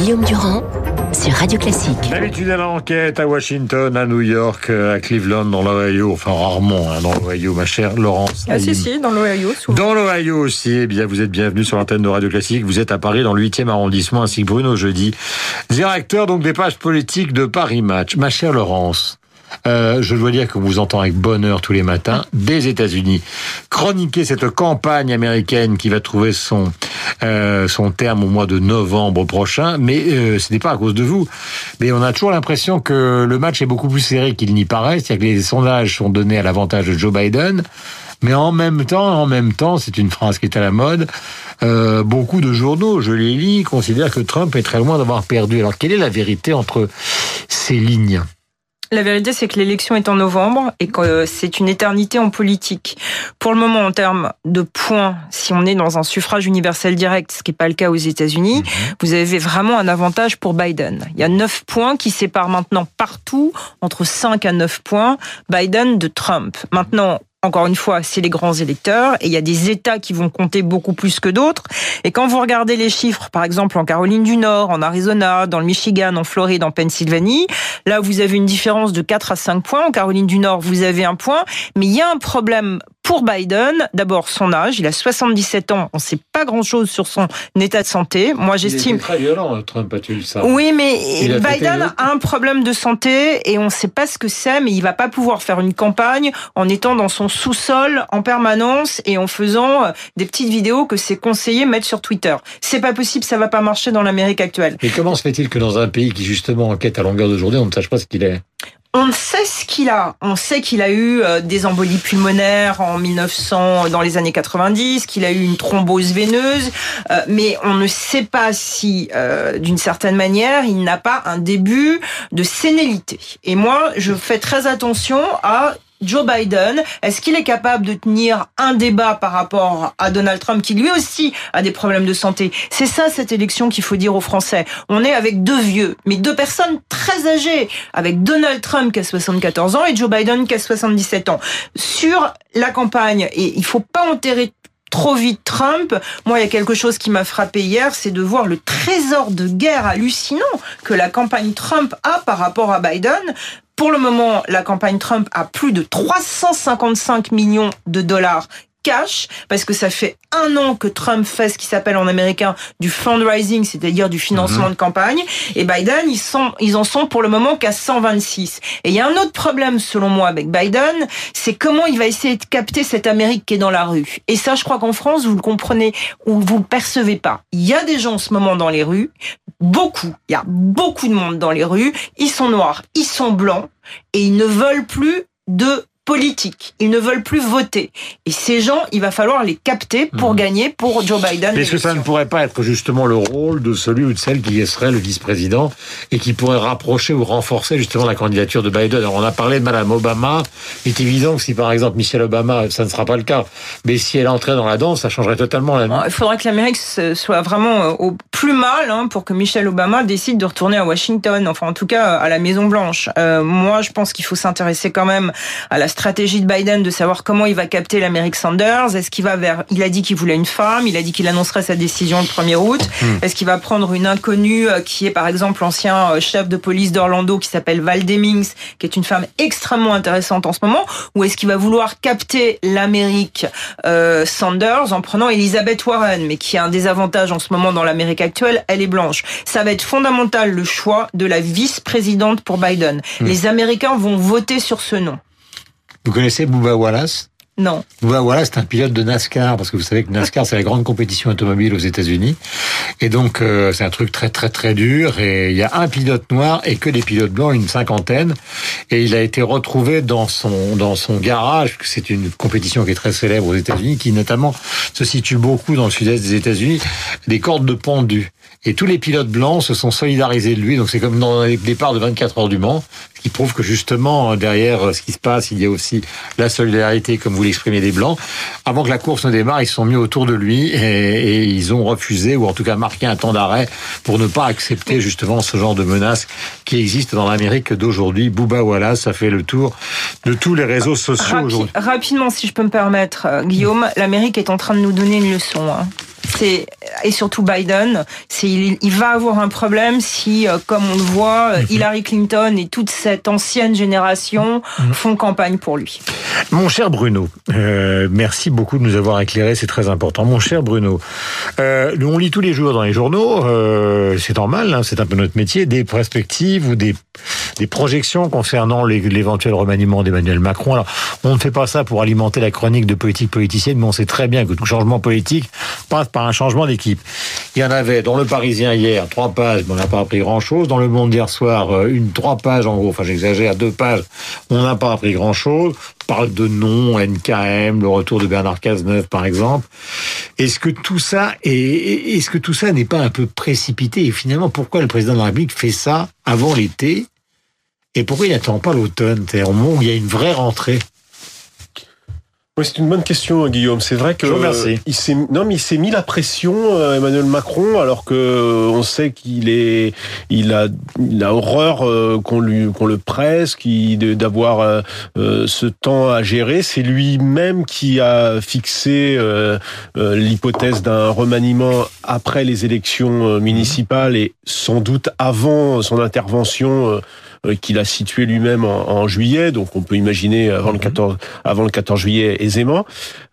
Guillaume Durand sur Radio Classique. D'habitude à l'enquête à Washington, à New York, à Cleveland, dans l'Ohio, enfin rarement hein, dans l'Ohio, ma chère Laurence. Ah si, si, dans l'Ohio, souvent. Dans l'Ohio aussi, eh bien, vous êtes bienvenue sur l'antenne de Radio Classique. Vous êtes à Paris, dans le 8e arrondissement, ainsi que Bruno Jeudi, directeur donc des pages politiques de Paris Match. Ma chère Laurence, euh, je dois dire que vous entend avec bonheur tous les matins des États-Unis chroniquer cette campagne américaine qui va trouver son euh, son terme au mois de novembre prochain. Mais euh, ce n'est pas à cause de vous. Mais on a toujours l'impression que le match est beaucoup plus serré qu'il n'y paraît. C'est-à-dire que les sondages sont donnés à l'avantage de Joe Biden. Mais en même temps, en même temps, c'est une phrase qui est à la mode. Euh, beaucoup de journaux, je les lis, considèrent que Trump est très loin d'avoir perdu. Alors quelle est la vérité entre ces lignes? La vérité, c'est que l'élection est en novembre et que c'est une éternité en politique. Pour le moment, en termes de points, si on est dans un suffrage universel direct, ce qui n'est pas le cas aux États-Unis, mhm. vous avez vraiment un avantage pour Biden. Il y a 9 points qui séparent maintenant partout, entre 5 à 9 points, Biden de Trump. Maintenant, encore une fois, c'est les grands électeurs et il y a des États qui vont compter beaucoup plus que d'autres. Et quand vous regardez les chiffres, par exemple en Caroline du Nord, en Arizona, dans le Michigan, en Floride, en Pennsylvanie, là vous avez une différence de 4 à 5 points. En Caroline du Nord, vous avez un point. Mais il y a un problème pour Biden, d'abord son âge, il a 77 ans, on ne sait pas grand-chose sur son état de santé. Moi, j'estime. Très violent, Trump, a-t-il ça Oui, mais Biden a un problème de santé et on ne sait pas ce que c'est, mais il va pas pouvoir faire une campagne en étant dans son sous-sol en permanence et en faisant euh, des petites vidéos que ses conseillers mettent sur Twitter. C'est pas possible, ça va pas marcher dans l'Amérique actuelle. Et comment se fait-il que dans un pays qui justement enquête à longueur de journée, on ne sache pas ce qu'il est? On sait ce qu'il a. On sait qu'il a eu euh, des embolies pulmonaires en 1900, dans les années 90, qu'il a eu une thrombose veineuse, euh, mais on ne sait pas si, euh, d'une certaine manière, il n'a pas un début de sénilité. Et moi, je fais très attention à Joe Biden, est-ce qu'il est capable de tenir un débat par rapport à Donald Trump qui lui aussi a des problèmes de santé? C'est ça cette élection qu'il faut dire aux Français. On est avec deux vieux, mais deux personnes très âgées, avec Donald Trump qui a 74 ans et Joe Biden qui a 77 ans. Sur la campagne, et il faut pas enterrer trop vite Trump. Moi, il y a quelque chose qui m'a frappé hier, c'est de voir le trésor de guerre hallucinant que la campagne Trump a par rapport à Biden. Pour le moment, la campagne Trump a plus de 355 millions de dollars cash parce que ça fait un an que Trump fait ce qui s'appelle en américain du fundraising, c'est-à-dire du financement mhm. de campagne. Et Biden, ils sont, ils en sont pour le moment qu'à 126. Et il y a un autre problème, selon moi, avec Biden, c'est comment il va essayer de capter cette Amérique qui est dans la rue. Et ça, je crois qu'en France, vous le comprenez ou vous le percevez pas. Il y a des gens en ce moment dans les rues, beaucoup. Il y a beaucoup de monde dans les rues. Ils sont noirs, ils sont blancs et ils ne veulent plus de politique. Ils ne veulent plus voter. Et ces gens, il va falloir les capter pour mhm. gagner pour Joe Biden. Est-ce que ça ne pourrait pas être justement le rôle de celui ou de celle qui serait le vice-président et qui pourrait rapprocher ou renforcer justement la candidature de Biden? Alors on a parlé de Madame Obama. Il est évident que si par exemple Michelle Obama, ça ne sera pas le cas, mais si elle entrait dans la danse, ça changerait totalement la. Il faudrait que l'Amérique soit vraiment euh, au plus mal hein, pour que Michelle Obama décide de retourner à Washington, enfin en tout cas à la Maison Blanche. Euh, moi, je pense qu'il faut s'intéresser quand même à la stratégie de Biden de savoir comment il va capter l'Amérique Sanders. Est-ce qu'il va vers Il a dit qu'il voulait une femme. Il a dit qu'il annoncerait sa décision le 1er août. Hmm. Est-ce qu'il va prendre une inconnue euh, qui est par exemple l'ancien euh, chef de police d'Orlando qui s'appelle Val Demings, qui est une femme extrêmement intéressante en ce moment, ou est-ce qu'il va vouloir capter l'Amérique euh, Sanders en prenant Elizabeth Warren, mais qui a un désavantage en ce moment dans l'Amérique actuelle, elle est blanche. Ça va être fondamental le choix de la vice-présidente pour Biden. Hmm. Les Américains vont voter sur ce nom. Vous connaissez Bouba Wallace? Non. Bouba Wallace, c'est un pilote de NASCAR, parce que vous savez que NASCAR, c'est la grande compétition automobile aux États-Unis. Et donc, euh, c'est un truc très, très, très dur. Et il y a un pilote noir et que des pilotes blancs, une cinquantaine. Et il a été retrouvé dans son, dans son garage, c'est une compétition qui est très célèbre aux États-Unis, qui notamment se situe beaucoup dans le sud-est des États-Unis, des cordes de pendu. Et tous les pilotes blancs se sont solidarisés de lui. Donc c'est comme dans les départs de 24 heures du Mans, ce qui prouve que justement, derrière ce qui se passe, il y a aussi la solidarité, comme vous l'exprimez, des blancs. Avant que la course ne démarre, ils se sont mis autour de lui et, ils ont refusé, ou en tout cas marqué un temps d'arrêt pour ne pas accepter justement ce genre de menaces qui existent dans l'Amérique d'aujourd'hui. Bouba Wallace, ça fait le tour de tous les réseaux sociaux aujourd'hui. Rapidement, si je peux me permettre, euh, Guillaume, l'Amérique est en train de nous donner une leçon. Hein. C'est et surtout Biden, c'est il, il, va avoir un problème si, comme on le voit, mhm. Hillary Clinton et toute cette ancienne génération mhm. font campagne pour lui. Mon cher Bruno, euh, merci beaucoup de nous avoir éclairé, c'est très important. Mon cher Bruno, euh, on lit tous les jours dans les journaux, euh, c'est normal, hein, c'est un peu notre métier, des perspectives ou des, des projections concernant l'éventuel remaniement d'Emmanuel Macron. Alors, on ne fait pas ça pour alimenter la chronique de politique politicienne, mais on sait très bien que tout changement politique passe par un changement d'équipe. Il y en avait dans le Parisien hier, trois pages, mais on n'a pas appris grand-chose. Dans le Monde d'hier soir, euh, une trois pages en gros, enfin j'exagère, deux pages, on n'a pas appris grand-chose parle de nom, NKM, le retour de Bernard Cazeneuve, par exemple. Est-ce que tout ça est, est-ce que tout ça n'est pas un peu précipité? Et finalement, pourquoi le président de la République fait ça avant l'été? Et pourquoi il n'attend pas l'automne Au moment où il y a une vraie rentrée oui, c'est une bonne question, Guillaume. C'est vrai que il s'est non, mais il s'est mis la pression, euh, Emmanuel Macron, alors que euh, on sait qu'il est, il a, il a horreur euh, qu'on lui, qu'on le presse, d'avoir ce temps à gérer. C'est lui-même qui a fixé l'hypothèse d'un remaniement après les élections municipales et sans doute avant son intervention euh, qu'il a situé lui-même en, juillet, donc on peut imaginer avant le 14 mhm. avant le 14 juillet aisément.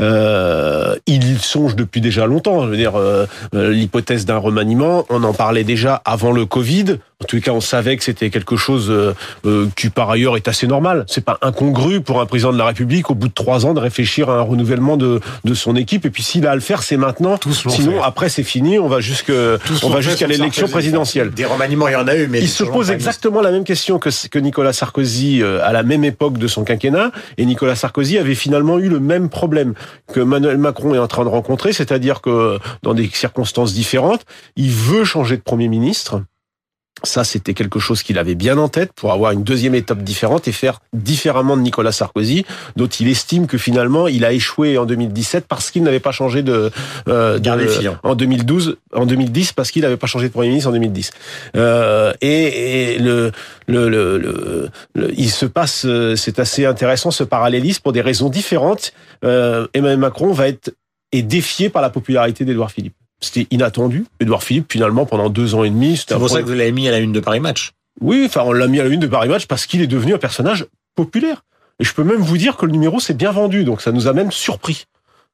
Euh, il songe depuis déjà longtemps. Je veux dire, euh, euh, l'hypothèse d'un remaniement, on en parlait déjà avant le Covid. En tout cas, on savait que c'était quelque chose euh, qui, par ailleurs, est assez normal. C'est pas incongru pour un président de la République, au bout de trois ans, de réfléchir à un renouvellement de, de son équipe. Et puis, s'il a à le faire, c'est maintenant. Sinon, après, c'est fini. On va jusque, on va jusqu'à l'élection présidentielle. Des remaniements, il y en a eu, mais il se pose exactement la même question que, que Nicolas Sarkozy à la même époque de son quinquennat. Et Nicolas Sarkozy avait finalement eu le même problème que Emmanuel Macron est en train de rencontrer, c'est-à-dire que dans des circonstances différentes, il veut changer de Premier ministre. Ça, c'était quelque chose qu'il avait bien en tête pour avoir une deuxième étape différente et faire différemment de Nicolas Sarkozy, dont il estime que finalement il a échoué en 2017 parce qu'il n'avait pas changé de, euh, en 2012, en 2010 parce qu'il n'avait pas changé de premier ministre en 2010. Euh, et, et le, le, le, il se passe, c'est assez intéressant ce parallélisme pour des raisons différentes. Euh, Emmanuel Macron va être est défié par la popularité d'Edouard Philippe. C'était inattendu. Edouard Philippe, finalement, pendant deux ans et demi, C'est pour ça que vous l'avez mis à la une de Paris Match. Oui, enfin, on l'a mis à la une de Paris Match parce qu'il est devenu un personnage populaire. Et je peux même vous dire que le numéro s'est bien vendu, donc ça nous a même surpris.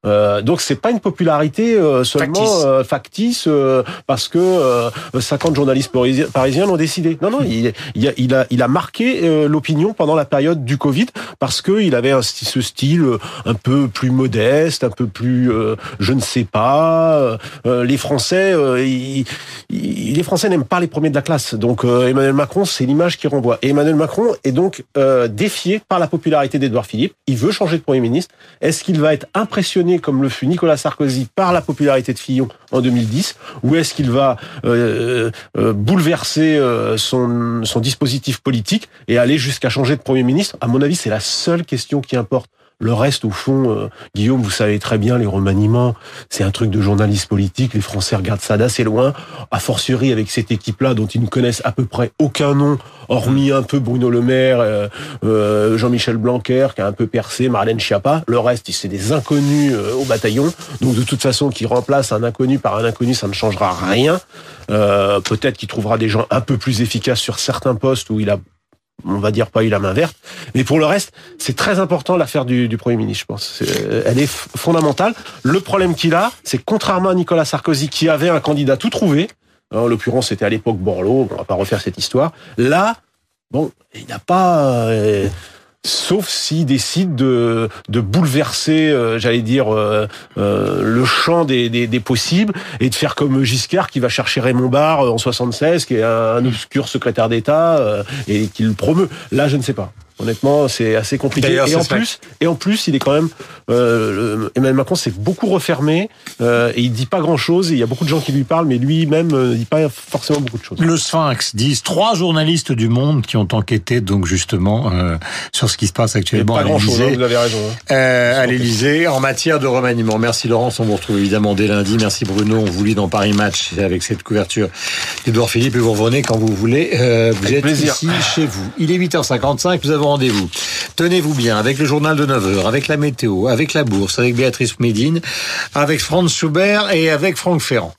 Euh, donc c'est pas une popularité euh, seulement factice, euh, parce que 50 journalistes parisiens l'ont décidé. Non, non, il, il, a, il, a, il a marqué l'opinion pendant la période du Covid parce que il avait un, ce style un peu plus modeste, un peu plus je ne sais pas. les Français, les Français n'aiment pas les premiers de la classe. Donc Emmanuel Macron, c'est l'image qui renvoie. Et Emmanuel Macron est donc défié par la popularité d'Edouard Philippe. Il veut changer de premier ministre. Est-ce qu'il va être impressionné comme le fut Nicolas Sarkozy par la popularité de Fillon en 2010 Ou est-ce qu'il va euh, euh, bouleverser euh, son, son dispositif politique et aller jusqu'à changer de Premier ministre? À mon avis, c'est la seule question qui importe. Le reste, au fond, euh, Guillaume, vous savez très bien, les remaniements, c'est un truc de journaliste politique. Les Français regardent ça d'assez loin. A fortiori avec cette équipe-là, dont ils ne connaissent à peu près aucun nom, hormis un peu Bruno Le Maire, euh, euh, Jean-Michel Blanquer, qui a un peu percé, Marlène Schiappa. Le reste, c'est des inconnus au bataillon. Donc, de toute façon, qui remplace un inconnu par un inconnu, ça ne changera rien. Peut-être qu'il trouvera des gens un peu plus efficaces sur certains postes où il a on va dire pas eu la main verte. Mais pour le reste, c'est très important l'affaire du, Premier ministre, je pense. elle est fondamentale. Le problème qu'il a, c'est contrairement à Nicolas Sarkozy qui avait un candidat tout trouvé, en l'occurrence c'était à l'époque Borloo, on va pas refaire cette histoire, là, bon, il n'a pas... Euh, sauf s'il décide de, de bouleverser, euh, j'allais dire, euh, euh, le champ des, des, des, possibles et de faire comme Giscard qui va chercher Raymond Barre en 76, qui est un, obscur secrétaire d'État et qui le promeut. Là, je ne sais pas. Honnêtement, c'est assez compliqué. Et en plus, et en plus, il est quand même euh, Emmanuel Macron s'est beaucoup refermé euh, et il dit pas grand chose. Il y a beaucoup de gens qui lui parlent, mais lui-même ne dit pas forcément beaucoup de choses. Le Sphinx disent trois journalistes du Monde qui ont enquêté donc justement euh, sur ce qui se passe actuellement à l'Élysée. Hein, vous avez raison. Hein. Euh, à l'Élysée en matière de remaniement. Merci Laurence, on vous retrouve évidemment dès lundi. Merci Bruno, on vous lit dans Paris Match avec cette couverture d'Edouard Philippe et vous revenez quand vous voulez. Euh, vous êtes ici chez vous. Il est 8h55. Nous avons Tenez-vous bien avec le journal de 9h, avec la météo, avec la bourse, avec Béatrice Médine, avec Franz Schubert et avec Franck Ferrand.